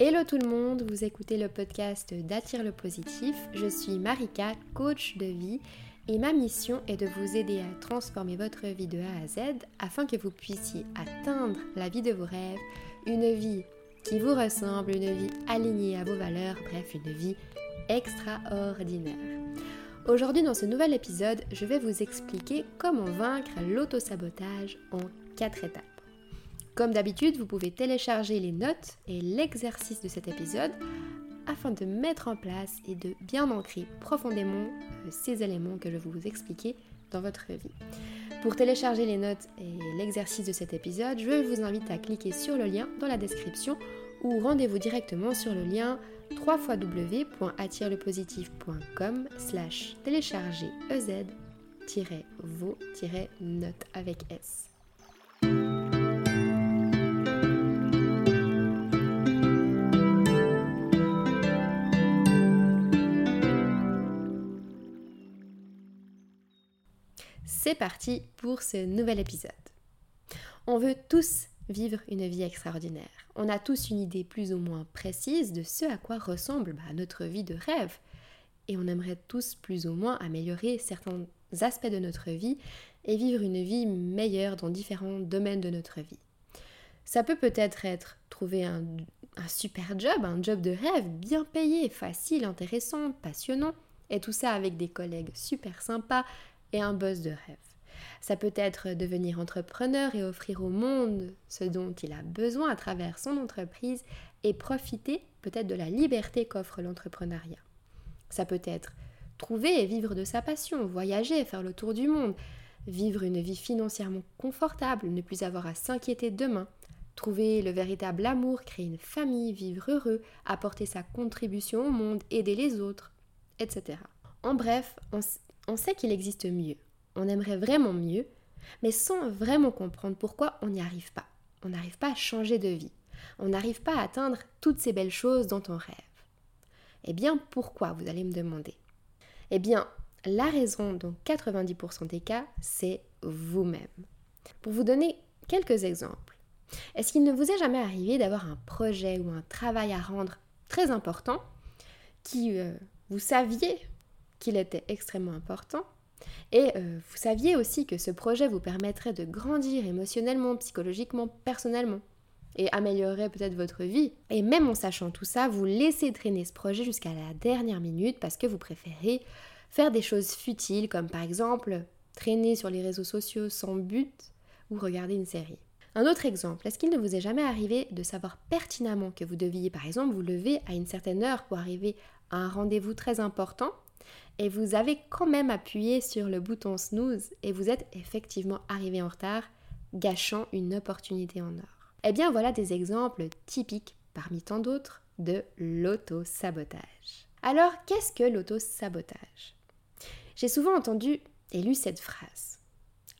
Hello tout le monde, vous écoutez le podcast d'Attire le positif. Je suis Marika, coach de vie, et ma mission est de vous aider à transformer votre vie de A à Z afin que vous puissiez atteindre la vie de vos rêves, une vie qui vous ressemble, une vie alignée à vos valeurs, bref, une vie extraordinaire. Aujourd'hui, dans ce nouvel épisode, je vais vous expliquer comment vaincre l'autosabotage en 4 étapes. Comme d'habitude, vous pouvez télécharger les notes et l'exercice de cet épisode afin de mettre en place et de bien ancrer profondément euh, ces éléments que je vais vous expliquer dans votre vie. Pour télécharger les notes et l'exercice de cet épisode, je vous invite à cliquer sur le lien dans la description ou rendez-vous directement sur le lien www.attirelepositif.com slash télécharger ez-vos-notes avec S. c'est parti pour ce nouvel épisode. On veut tous vivre une vie extraordinaire. On a tous une idée plus ou moins précise de ce à quoi ressemble bah, notre vie de rêve. Et on aimerait tous plus ou moins améliorer certains aspects de notre vie et vivre une vie meilleure dans différents domaines de notre vie. Ça peut peut-être être trouver un, un super job, un job de rêve bien payé, facile, intéressant, passionnant, et tout ça avec des collègues super sympas, et un boss de rêve. Ça peut être devenir entrepreneur et offrir au monde ce dont il a besoin à travers son entreprise et profiter peut-être de la liberté qu'offre l'entrepreneuriat. Ça peut être trouver et vivre de sa passion, voyager, faire le tour du monde, vivre une vie financièrement confortable, ne plus avoir à s'inquiéter demain, trouver le véritable amour, créer une famille, vivre heureux, apporter sa contribution au monde, aider les autres, etc. En bref, on, sait qu'il existe mieux. On aimerait vraiment mieux, mais sans vraiment comprendre pourquoi on n'y arrive pas. On n'arrive pas à changer de vie. On n'arrive pas à atteindre toutes ces belles choses dont on rêve. Eh bien, pourquoi, vous allez me demander? Eh bien, la raison dans 90% des cas, c'est vous-même. Pour vous donner quelques exemples, est-ce qu'il ne vous est jamais arrivé d'avoir un projet ou un travail à rendre très important qui, euh, vous saviez qu'il était extrêmement important. Et euh, vous saviez aussi que ce projet vous permettrait de grandir émotionnellement, psychologiquement, personnellement et améliorerait peut-être votre vie. Et même en sachant tout ça, vous laissez traîner ce projet jusqu'à la dernière minute parce que vous préférez faire des choses futiles comme par exemple traîner sur les réseaux sociaux sans but ou regarder une série. Un autre exemple, est-ce qu'il ne vous est jamais arrivé de savoir pertinemment que vous deviez par exemple vous lever à une certaine heure pour arriver à un rendez-vous très important? Et vous avez quand même appuyé sur le bouton snooze et vous êtes effectivement arrivé en retard, gâchant une opportunité en or. Eh bien voilà des exemples typiques, parmi tant d'autres, de l'auto-sabotage. Alors qu'est-ce que l'auto-sabotage? J'ai souvent entendu et lu cette phrase.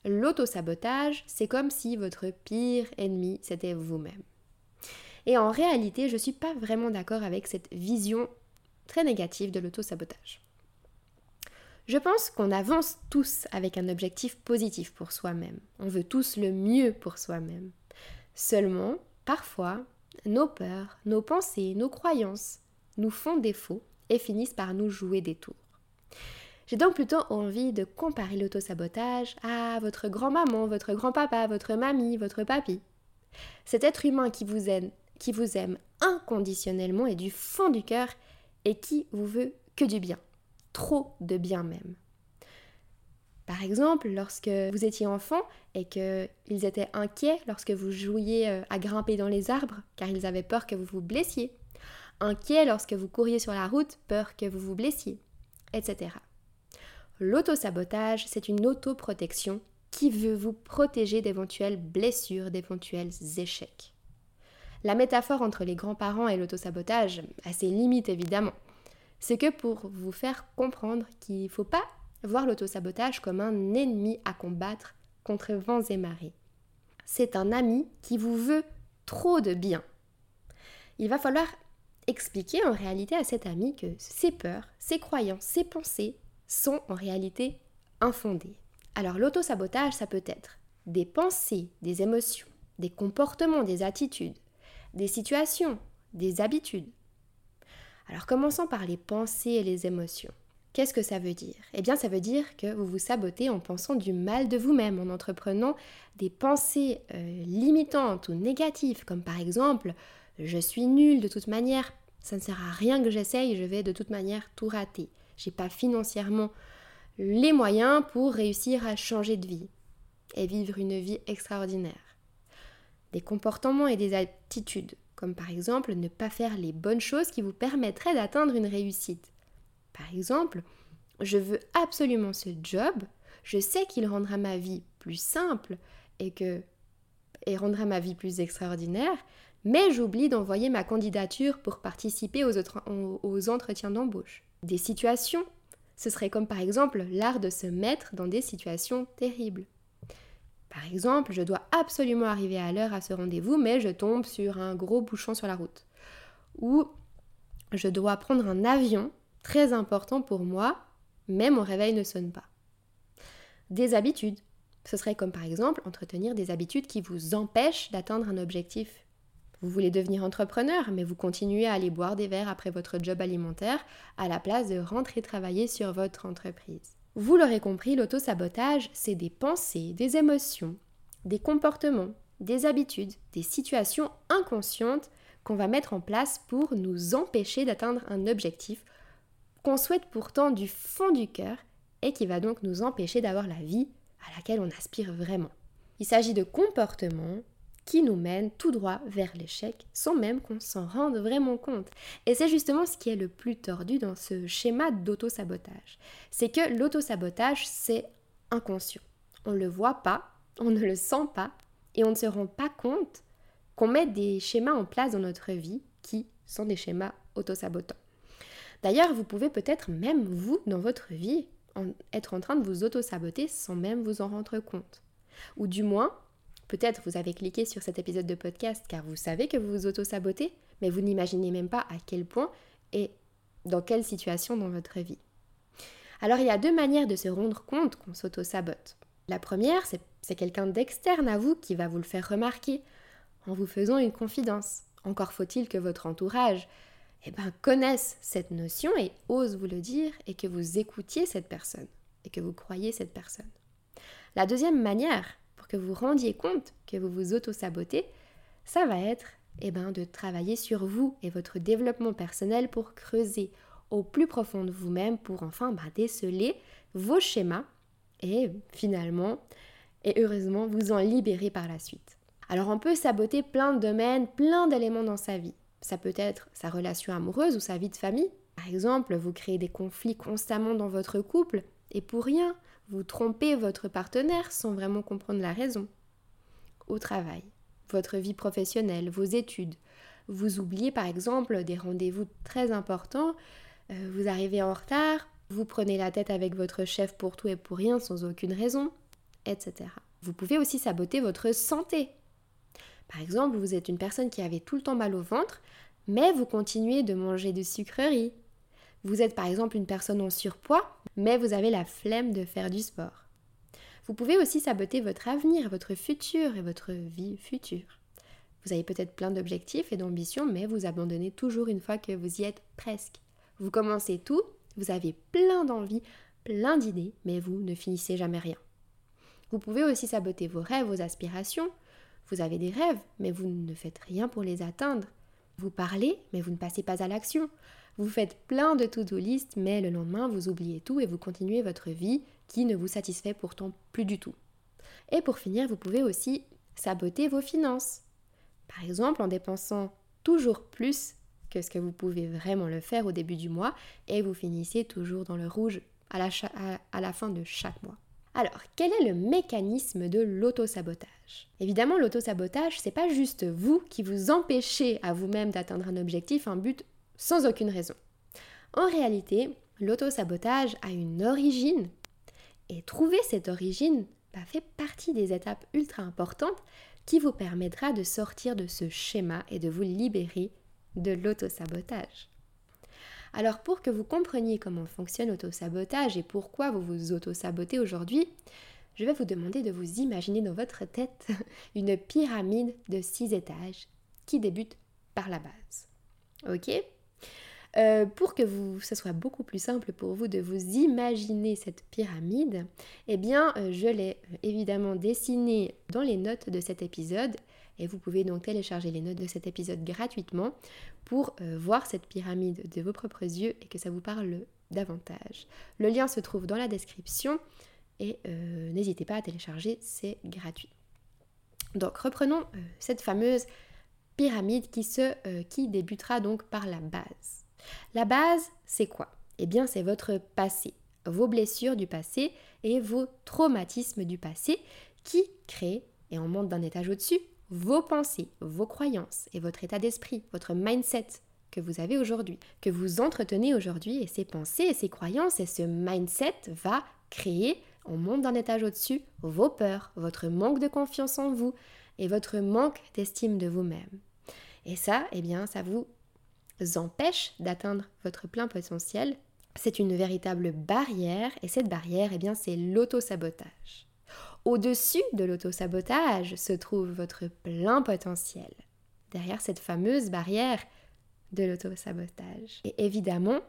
L'auto-sabotage, c'est comme si votre pire ennemi, c'était vous-même. Et en réalité, je ne suis pas vraiment d'accord avec cette vision très négative de l'auto-sabotage. Je pense qu'on avance tous avec un objectif positif pour soi-même. On veut tous le mieux pour soi-même. Seulement, parfois, nos peurs, nos pensées, nos croyances nous font défaut et finissent par nous jouer des tours. J'ai donc plutôt envie de comparer l'autosabotage à votre grand-maman, votre grand-papa, votre mamie, votre papy. Cet être humain qui vous aime, qui vous aime inconditionnellement et du fond du cœur et qui vous veut que du bien trop de bien même. Par exemple, lorsque vous étiez enfant et qu'ils étaient inquiets lorsque vous jouiez euh, à grimper dans les arbres car ils avaient peur que vous vous blessiez. Inquiets lorsque vous couriez sur la route, peur que vous vous blessiez, etc. L'autosabotage, c'est une autoprotection qui veut vous protéger d'éventuelles blessures, d'éventuels échecs. La métaphore entre les grands-parents et l'autosabotage a ses limites évidemment c'est que pour vous faire comprendre qu'il ne faut pas voir l'autosabotage comme un ennemi à combattre contre vents et marées. C'est un ami qui vous veut trop de bien. Il va falloir expliquer en réalité à cet ami que ses peurs, ses croyances, ses pensées sont en réalité infondées. Alors l'autosabotage, ça peut être des pensées, des émotions, des comportements, des attitudes, des situations, des habitudes. Alors commençons par les pensées et les émotions. Qu'est-ce que ça veut dire? Eh bien, ça veut dire que vous vous sabotez en pensant du mal de vous-même, en entreprenant des pensées euh, limitantes ou négatives, comme par exemple je suis nul de toute manière, ça ne sert à rien que j'essaye, je vais de toute manière tout rater. J'ai pas financièrement les moyens pour réussir à changer de vie et vivre une vie extraordinaire. Des comportements et des attitudes, comme par exemple ne pas faire les bonnes choses qui vous permettraient d'atteindre une réussite. Par exemple, je veux absolument ce job, je sais qu'il rendra ma vie plus simple et que et rendra ma vie plus extraordinaire, mais j'oublie d'envoyer ma candidature pour participer aux, aux entretiens d'embauche. Des situations, ce serait comme par exemple l'art de se mettre dans des situations terribles. Par exemple, je dois absolument arriver à l'heure à ce rendez-vous, mais je tombe sur un gros bouchon sur la route. Ou je dois prendre un avion très important pour moi, mais mon réveil ne sonne pas. Des habitudes. Ce serait comme par exemple entretenir des habitudes qui vous empêchent d'atteindre un objectif. Vous voulez devenir entrepreneur, mais vous continuez à aller boire des verres après votre job alimentaire à la place de rentrer travailler sur votre entreprise. Vous l'aurez compris, l'auto-sabotage, c'est des pensées, des émotions, des comportements, des habitudes, des situations inconscientes qu'on va mettre en place pour nous empêcher d'atteindre un objectif qu'on souhaite pourtant du fond du cœur et qui va donc nous empêcher d'avoir la vie à laquelle on aspire vraiment. Il s'agit de comportements qui nous mènent tout droit vers l'échec sans même qu'on s'en rende vraiment compte. Et c'est justement ce qui est le plus tordu dans ce schéma d'auto-sabotage. C'est que l'auto-sabotage, c'est inconscient. On ne le voit pas, on ne le sent pas, et on ne se rend pas compte qu'on met des schémas en place dans notre vie qui sont des schémas auto-sabotants. D'ailleurs, vous pouvez peut-être même, vous, dans votre vie, être en train de vous auto-saboter sans même vous en rendre compte. Ou du moins, peut-être vous avez cliqué sur cet épisode de podcast car vous savez que vous vous auto-sabotez, mais vous n'imaginez même pas à quel point et dans quelle situation dans votre vie. Alors il y a deux manières de se rendre compte qu'on s'auto-sabote. La première, c'est quelqu'un d'externe à vous qui va vous le faire remarquer en vous faisant une confidence. Encore faut-il que votre entourage eh ben, connaissent cette notion et osent vous le dire et que vous écoutiez cette personne et que vous croyez cette personne. La deuxième manière que vous rendiez compte que vous vous auto-sabotez, ça va être eh ben, de travailler sur vous et votre développement personnel pour creuser au plus profond de vous-même pour enfin bah, déceler vos schémas et finalement et heureusement vous en libérer par la suite. Alors on peut saboter plein de domaines, plein d'éléments dans sa vie. Ça peut être sa relation amoureuse ou sa vie de famille. Par exemple, vous créez des conflits constamment dans votre couple et pour rien, vous trompez votre partenaire sans vraiment comprendre la raison. Au travail, votre vie professionnelle, vos études. Vous oubliez par exemple des rendez-vous très importants, euh, vous arrivez en retard, vous prenez la tête avec votre chef pour tout et pour rien sans aucune raison, etc. Vous pouvez aussi saboter votre santé. Par exemple, vous êtes une personne qui avait tout le temps mal au ventre, mais vous continuez de manger de sucreries. Vous êtes par exemple une personne en surpoids, mais vous avez la flemme de faire du sport. Vous pouvez aussi saboter votre avenir, votre futur et votre vie future. Vous avez peut-être plein d'objectifs et d'ambitions, mais vous abandonnez toujours une fois que vous y êtes presque. Vous commencez tout, vous avez plein d'envies, plein d'idées, mais vous ne finissez jamais rien. Vous pouvez aussi saboter vos rêves, vos aspirations, vous avez des rêves, mais vous ne faites rien pour les atteindre. Vous parlez, mais vous ne passez pas à l'action. Vous faites plein de to-do list, mais le lendemain, vous oubliez tout et vous continuez votre vie qui ne vous satisfait pourtant plus du tout. Et pour finir, vous pouvez aussi saboter vos finances. Par exemple, en dépensant toujours plus que ce que vous pouvez vraiment le faire au début du mois et vous finissez toujours dans le rouge à la, à la fin de chaque mois. Alors, quel est le mécanisme de l'auto-sabotage? Évidemment, l'auto-sabotage, c'est pas juste vous qui vous empêchez à vous-même d'atteindre un objectif, un but, sans aucune raison. En réalité, l'auto-sabotage a une origine, et trouver cette origine bah, fait partie des étapes ultra importantes qui vous permettra de sortir de ce schéma et de vous libérer de l'auto-sabotage. Alors pour que vous compreniez comment fonctionne l'auto-sabotage et pourquoi vous vous auto-sabotez aujourd'hui, je vais vous demander de vous imaginer dans votre tête une pyramide de six étages qui débute par la base. Ok? Euh, pour que vous, ce soit beaucoup plus simple pour vous de vous imaginer cette pyramide, eh bien, euh, je l'ai évidemment dessinée dans les notes de cet épisode et vous pouvez donc télécharger les notes de cet épisode gratuitement pour voir cette pyramide de vos propres yeux et que ça vous parle davantage. Le lien se trouve dans la description et euh, n'hésitez pas à télécharger, c'est gratuit. Donc reprenons euh, cette fameuse pyramide qui, se, euh, qui débutera donc par la base. La base, c'est quoi? Eh bien, c'est votre passé, vos blessures du passé et vos traumatismes du passé qui créent, et on monte d'un étage au-dessus, vos pensées, vos croyances et votre état d'esprit, votre mindset que vous avez aujourd'hui, que vous entretenez aujourd'hui et ces pensées et ces croyances et ce mindset va créer on monte d'un étage au-dessus vos peurs, votre manque de confiance en vous et votre manque d'estime de vous-même. Et ça, eh bien, ça vous empêche d'atteindre votre plein potentiel. C'est une véritable barrière et cette barrière, eh bien, c'est l'auto-sabotage. Au-dessus de l'auto-sabotage se trouve votre plein potentiel. Derrière cette fameuse barrière de l'auto-sabotage. Et évidemment,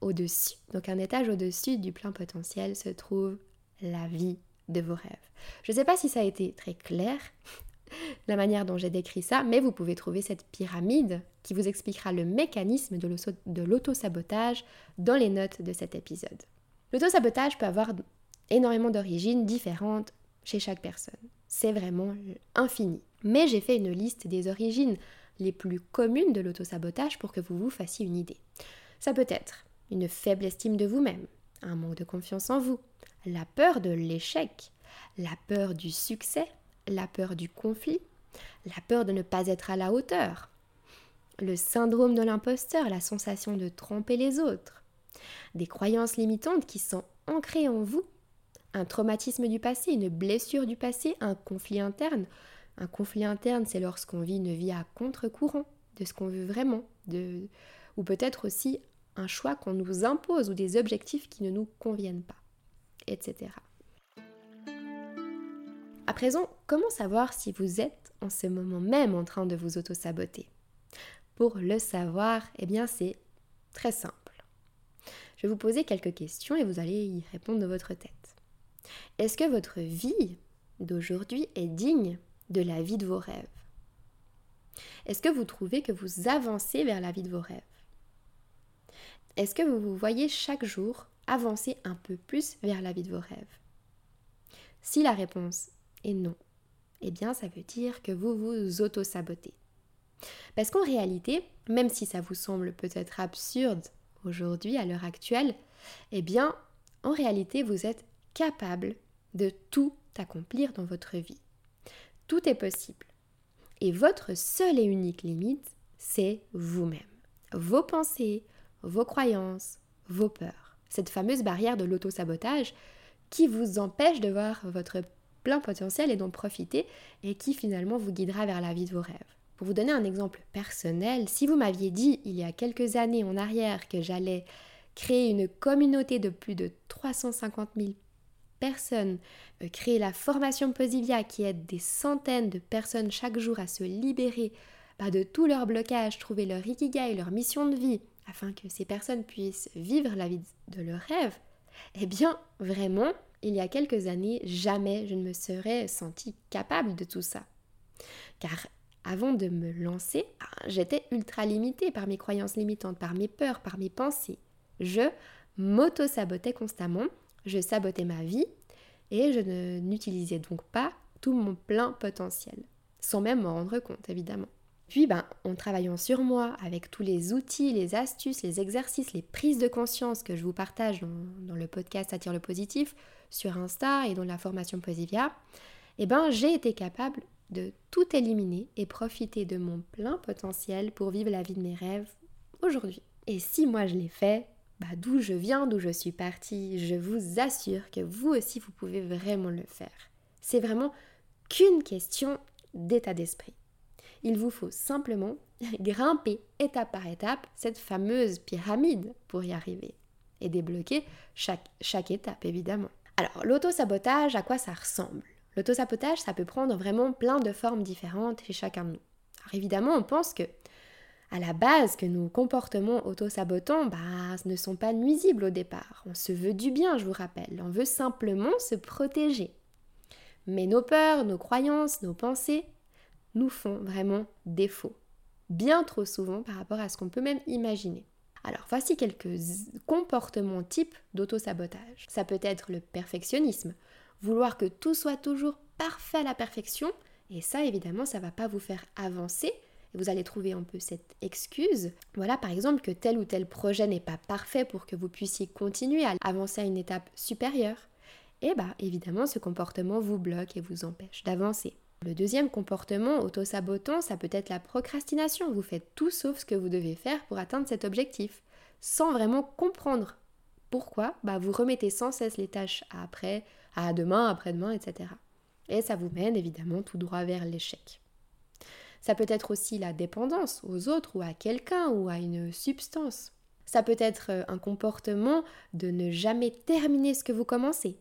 au-dessus, donc un étage au-dessus du plein potentiel se trouve la vie de vos rêves. Je ne sais pas si ça a été très clair, la manière dont j'ai décrit ça, mais vous pouvez trouver cette pyramide qui vous expliquera le mécanisme de l'auto-sabotage dans les notes de cet épisode. L'auto-sabotage peut avoir énormément d'origines différentes chez chaque personne. C'est vraiment infini. Mais j'ai fait une liste des origines les plus communes de l'auto-sabotage pour que vous vous fassiez une idée. Ça peut être une faible estime de vous-même, un manque de confiance en vous, la peur de l'échec, la peur du succès, la peur du conflit, la peur de ne pas être à la hauteur, le syndrome de l'imposteur, la sensation de tromper les autres, des croyances limitantes qui sont ancrées en vous, un traumatisme du passé, une blessure du passé, un conflit interne. Un conflit interne, c'est lorsqu'on vit une vie à contre-courant de ce qu'on veut vraiment, de... ou peut-être aussi un choix qu'on nous impose ou des objectifs qui ne nous conviennent pas, etc. À présent, comment savoir si vous êtes en ce moment même en train de vous auto-saboter? Pour le savoir, eh bien c'est très simple. Je vais vous poser quelques questions et vous allez y répondre de votre tête. Est-ce que votre vie d'aujourd'hui est digne de la vie de vos rêves? Est-ce que vous trouvez que vous avancez vers la vie de vos rêves? Est-ce que vous vous voyez chaque jour avancer un peu plus vers la vie de vos rêves? Si la réponse est non, eh bien ça veut dire que vous vous auto-sabotez. Parce qu'en réalité, même si ça vous semble peut-être absurde aujourd'hui, à l'heure actuelle, eh bien en réalité vous êtes capable de tout accomplir dans votre vie. Tout est possible. Et votre seule et unique limite, c'est vous-même. Vos pensées, vos croyances, vos peurs. Cette fameuse barrière de l'auto-sabotage qui vous empêche de voir votre plein potentiel et d'en profiter et qui finalement vous guidera vers la vie de vos rêves. Pour vous donner un exemple personnel, si vous m'aviez dit il y a quelques années en arrière que j'allais créer une communauté de plus de 350 000 personnes, euh, créer la formation Posivia qui aide des centaines de personnes chaque jour à se libérer bah, de tous leurs blocages, trouver leur ikigai, leur mission de vie, afin que ces personnes puissent vivre la vie de leur rêve, eh bien, vraiment, il y a quelques années, jamais je ne me serais sentie capable de tout ça. Car avant de me lancer, ah, j'étais ultra limitée par mes croyances limitantes, par mes peurs, par mes pensées. Je m'auto-sabotais constamment, je sabotais ma vie et je n'utilisais donc pas tout mon plein potentiel, sans même m'en rendre compte évidemment. Puis, ben, en travaillant sur moi, avec tous les outils, les astuces, les exercices, les prises de conscience que je vous partage dans, le podcast Attire le positif, sur Insta et dans la formation Posivia, eh ben, j'ai été capable de tout éliminer et profiter de mon plein potentiel pour vivre la vie de mes rêves aujourd'hui. Et si moi je l'ai fait, bah, d'où je viens, d'où je suis partie, je vous assure que vous aussi vous pouvez vraiment le faire. C'est vraiment qu'une question d'état d'esprit. Il vous faut simplement grimper étape par étape cette fameuse pyramide pour y arriver et débloquer chaque, chaque étape évidemment. Alors l'auto-sabotage, à quoi ça ressemble? L'auto-sabotage, ça peut prendre vraiment plein de formes différentes chez chacun de nous. Alors évidemment, on pense que à la base que nos comportements auto-sabotants bah, ne sont pas nuisibles au départ. On se veut du bien, je vous rappelle. On veut simplement se protéger. Mais nos peurs, nos croyances, nos pensées nous font vraiment défaut. Bien trop souvent par rapport à ce qu'on peut même imaginer. Alors voici quelques comportements types d'auto-sabotage. Ça peut être le perfectionnisme, vouloir que tout soit toujours parfait à la perfection, et ça évidemment ça va pas vous faire avancer, vous allez trouver un peu cette excuse. Voilà par exemple que tel ou tel projet n'est pas parfait pour que vous puissiez continuer à avancer à une étape supérieure. Et bah évidemment ce comportement vous bloque et vous empêche d'avancer. Le deuxième comportement auto-sabotant, ça peut être la procrastination. Vous faites tout sauf ce que vous devez faire pour atteindre cet objectif, sans vraiment comprendre pourquoi. Bah, vous remettez sans cesse les tâches à après, à demain, après-demain, etc. Et ça vous mène évidemment tout droit vers l'échec. Ça peut être aussi la dépendance aux autres ou à quelqu'un ou à une substance. Ça peut être euh, un comportement de ne jamais terminer ce que vous commencez.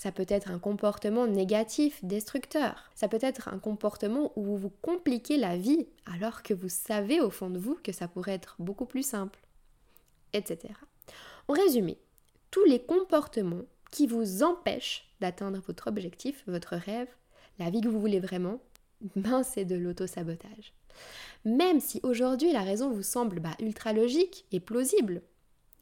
Ça peut être un comportement négatif, destructeur. Ça peut être un comportement où vous vous compliquez la vie alors que vous savez au fond de vous que ça pourrait être beaucoup plus simple, etc. En résumé, tous les comportements qui vous empêchent d'atteindre votre objectif, votre rêve, la vie que vous voulez vraiment, ben c'est de l'auto-sabotage. Même si aujourd'hui la raison vous semble bah, ultra logique et plausible,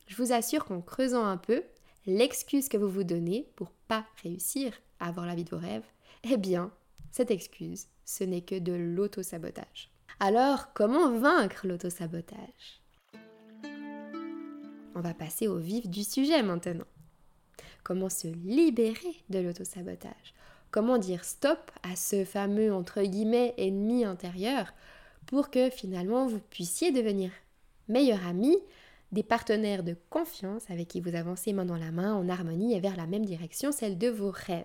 je vous assure qu'en creusant un peu, l'excuse que vous vous donnez pour pas réussir à avoir la vie de vos rêves, eh bien, cette excuse, ce n'est que de l'auto-sabotage. Alors, comment vaincre l'auto-sabotage? On va passer au vif du sujet maintenant. Comment se libérer de l'auto-sabotage? Comment dire stop à ce fameux entre guillemets ennemi intérieur pour que finalement vous puissiez devenir meilleur ami, des partenaires de confiance avec qui vous avancez main dans la main en harmonie et vers la même direction, celle de vos rêves.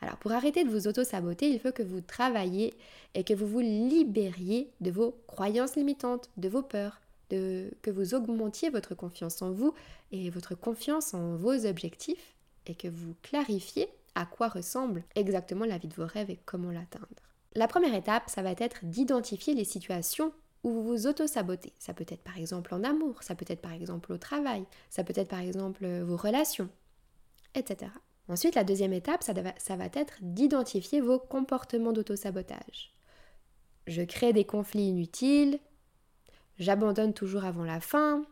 Alors pour arrêter de vous auto-saboter, il faut que vous travailliez et que vous vous libériez de vos croyances limitantes, de vos peurs, de, que vous augmentiez votre confiance en vous et votre confiance en vos objectifs et que vous clarifiez à quoi ressemble exactement la vie de vos rêves et comment l'atteindre. La première étape, ça va être d'identifier les situations vous vous auto-sabotez. Ça peut être par exemple en amour, ça peut être par exemple au travail, ça peut être par exemple euh, vos relations, etc. Ensuite, la deuxième étape, ça, ça va être d'identifier vos comportements d'auto-sabotage. Je crée des conflits inutiles, j'abandonne toujours avant la fin,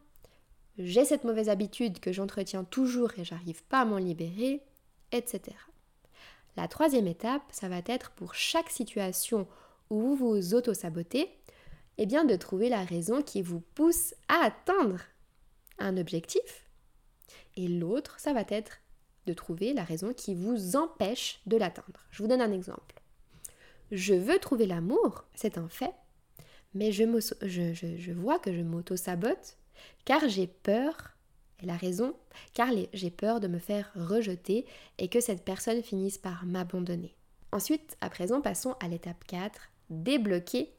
j'ai cette mauvaise habitude que j'entretiens toujours et j'arrive pas à m'en libérer, etc. La troisième étape, ça va être pour chaque situation où vous vous auto-sabotez, eh bien de trouver la raison qui vous pousse à atteindre un objectif. Et l'autre, ça va être de trouver la raison qui vous empêche de l'atteindre. Je vous donne un exemple. Je veux trouver l'amour, c'est un fait, mais je, je vois que je m'auto-sabote car j'ai peur et la raison, car j'ai peur de me faire rejeter et que cette personne finisse par m'abandonner. Ensuite, à présent, passons à l'étape 4, débloquer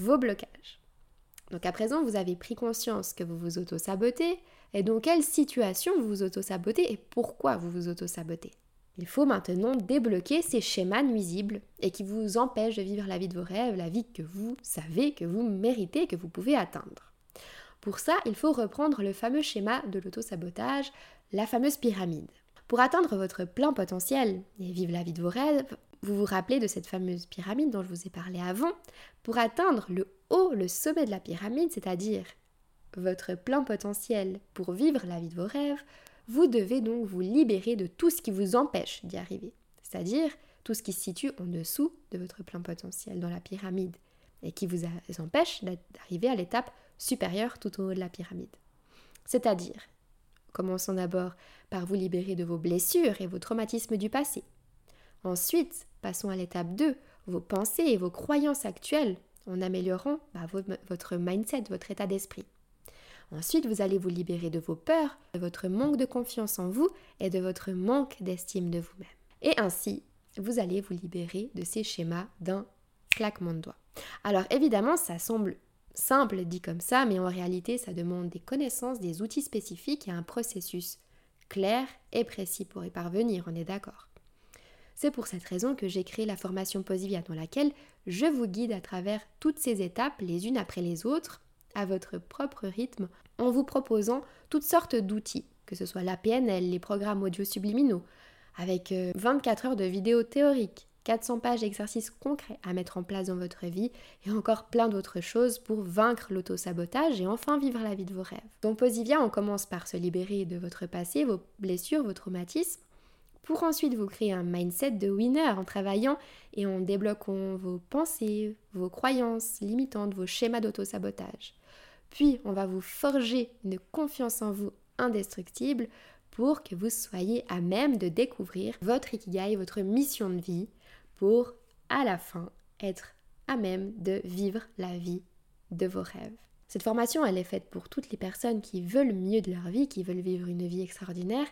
vos blocages. Donc à présent, vous avez pris conscience que vous vous auto-sabotez et dans quelle situation vous vous auto-sabotez et pourquoi vous vous auto-sabotez? Il faut maintenant débloquer ces schémas nuisibles et qui vous empêchent de vivre la vie de vos rêves, la vie que vous savez, que vous méritez, que vous pouvez atteindre. Pour ça, il faut reprendre le fameux schéma de l'auto-sabotage, la fameuse pyramide. Pour atteindre votre plein potentiel et vivre la vie de vos rêves, vous vous rappelez de cette fameuse pyramide dont je vous ai parlé avant. Pour atteindre le haut, le sommet de la pyramide, c'est-à-dire votre plein potentiel pour vivre la vie de vos rêves, vous devez donc vous libérer de tout ce qui vous empêche d'y arriver, c'est-à-dire tout ce qui se situe en dessous de votre plein potentiel dans la pyramide et qui vous empêche d'arriver à l'étape supérieure tout au haut de la pyramide. C'est-à-dire, commençons d'abord par vous libérer de vos blessures et vos traumatismes du passé. Ensuite, passons à l'étape 2, vos pensées et vos croyances actuelles en améliorant bah, votre mindset, votre état d'esprit. Ensuite, vous allez vous libérer de vos peurs, de votre manque de confiance en vous et de votre manque d'estime de vous-même. Et ainsi, vous allez vous libérer de ces schémas d'un claquement de doigts. Alors évidemment, ça semble simple dit comme ça, mais en réalité, ça demande des connaissances, des outils spécifiques et un processus clair et précis pour y parvenir, on est d'accord. C'est pour cette raison que j'ai créé la formation Posivia dans laquelle je vous guide à travers toutes ces étapes, les unes après les autres, à votre propre rythme, en vous proposant toutes sortes d'outils, que ce soit la PNL, les programmes audio subliminaux, avec 24 euh, heures de vidéos théoriques, 400 pages d'exercices concrets à mettre en place dans votre vie et encore plein d'autres choses pour vaincre l'auto-sabotage et enfin vivre la vie de vos rêves. Dans Posivia, on commence par se libérer de votre passé, vos blessures, vos traumatismes, pour ensuite vous créer un mindset de winner en travaillant et en débloquant vos pensées, vos croyances limitantes, vos schémas d'auto-sabotage. Puis on va vous forger une confiance en vous indestructible pour que vous soyez à même de découvrir votre ikigai, votre mission de vie, pour à la fin être à même de vivre la vie de vos rêves. Cette formation, elle est faite pour toutes les personnes qui veulent mieux de leur vie, qui veulent vivre une vie extraordinaire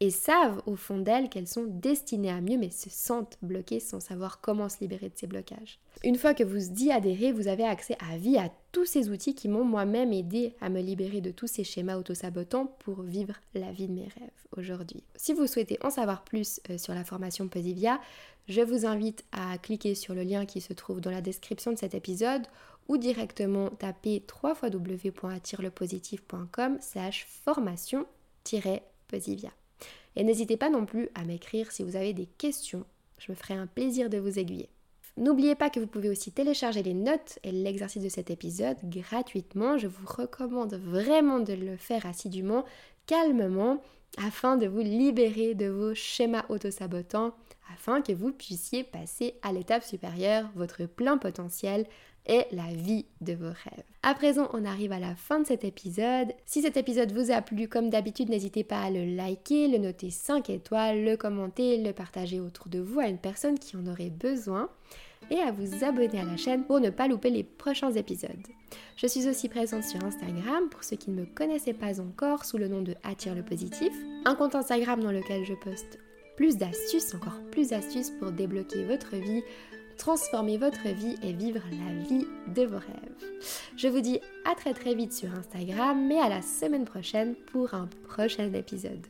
et savent au fond d'elles qu'elles sont destinées à mieux mais se sentent bloquées sans savoir comment se libérer de ces blocages. Une fois que vous y adhérez, vous avez accès à vie à tous ces outils qui m'ont moi-même aidé à me libérer de tous ces schémas autosabotants pour vivre la vie de mes rêves aujourd'hui. Si vous souhaitez en savoir plus euh, sur la formation Posivia, je vous invite à cliquer sur le lien qui se trouve dans la description de cet épisode ou directement taper www.attirelepositif.com slash formation-posivia. Et n'hésitez pas non plus à m'écrire si vous avez des questions. Je me ferai un plaisir de vous aiguiller. N'oubliez pas que vous pouvez aussi télécharger les notes et l'exercice de cet épisode gratuitement. Je vous recommande vraiment de le faire assidûment, calmement, afin de vous libérer de vos schémas autosabotants, afin que vous puissiez passer à l'étape supérieure, votre plein potentiel, et la vie de vos rêves. À présent, on arrive à la fin de cet épisode. Si cet épisode vous a plu, comme d'habitude, n'hésitez pas à le liker, le noter 5 étoiles, le commenter, le partager autour de vous à une personne qui en aurait besoin et à vous abonner à la chaîne pour ne pas louper les prochains épisodes. Je suis aussi présente sur Instagram pour ceux qui ne me connaissaient pas encore sous le nom de Attire le positif, un compte Instagram dans lequel je poste plus d'astuces, encore plus d'astuces pour débloquer votre vie, transformer votre vie et vivre la vie de vos rêves. Je vous dis à très très vite sur Instagram, mais à la semaine prochaine pour un prochain épisode.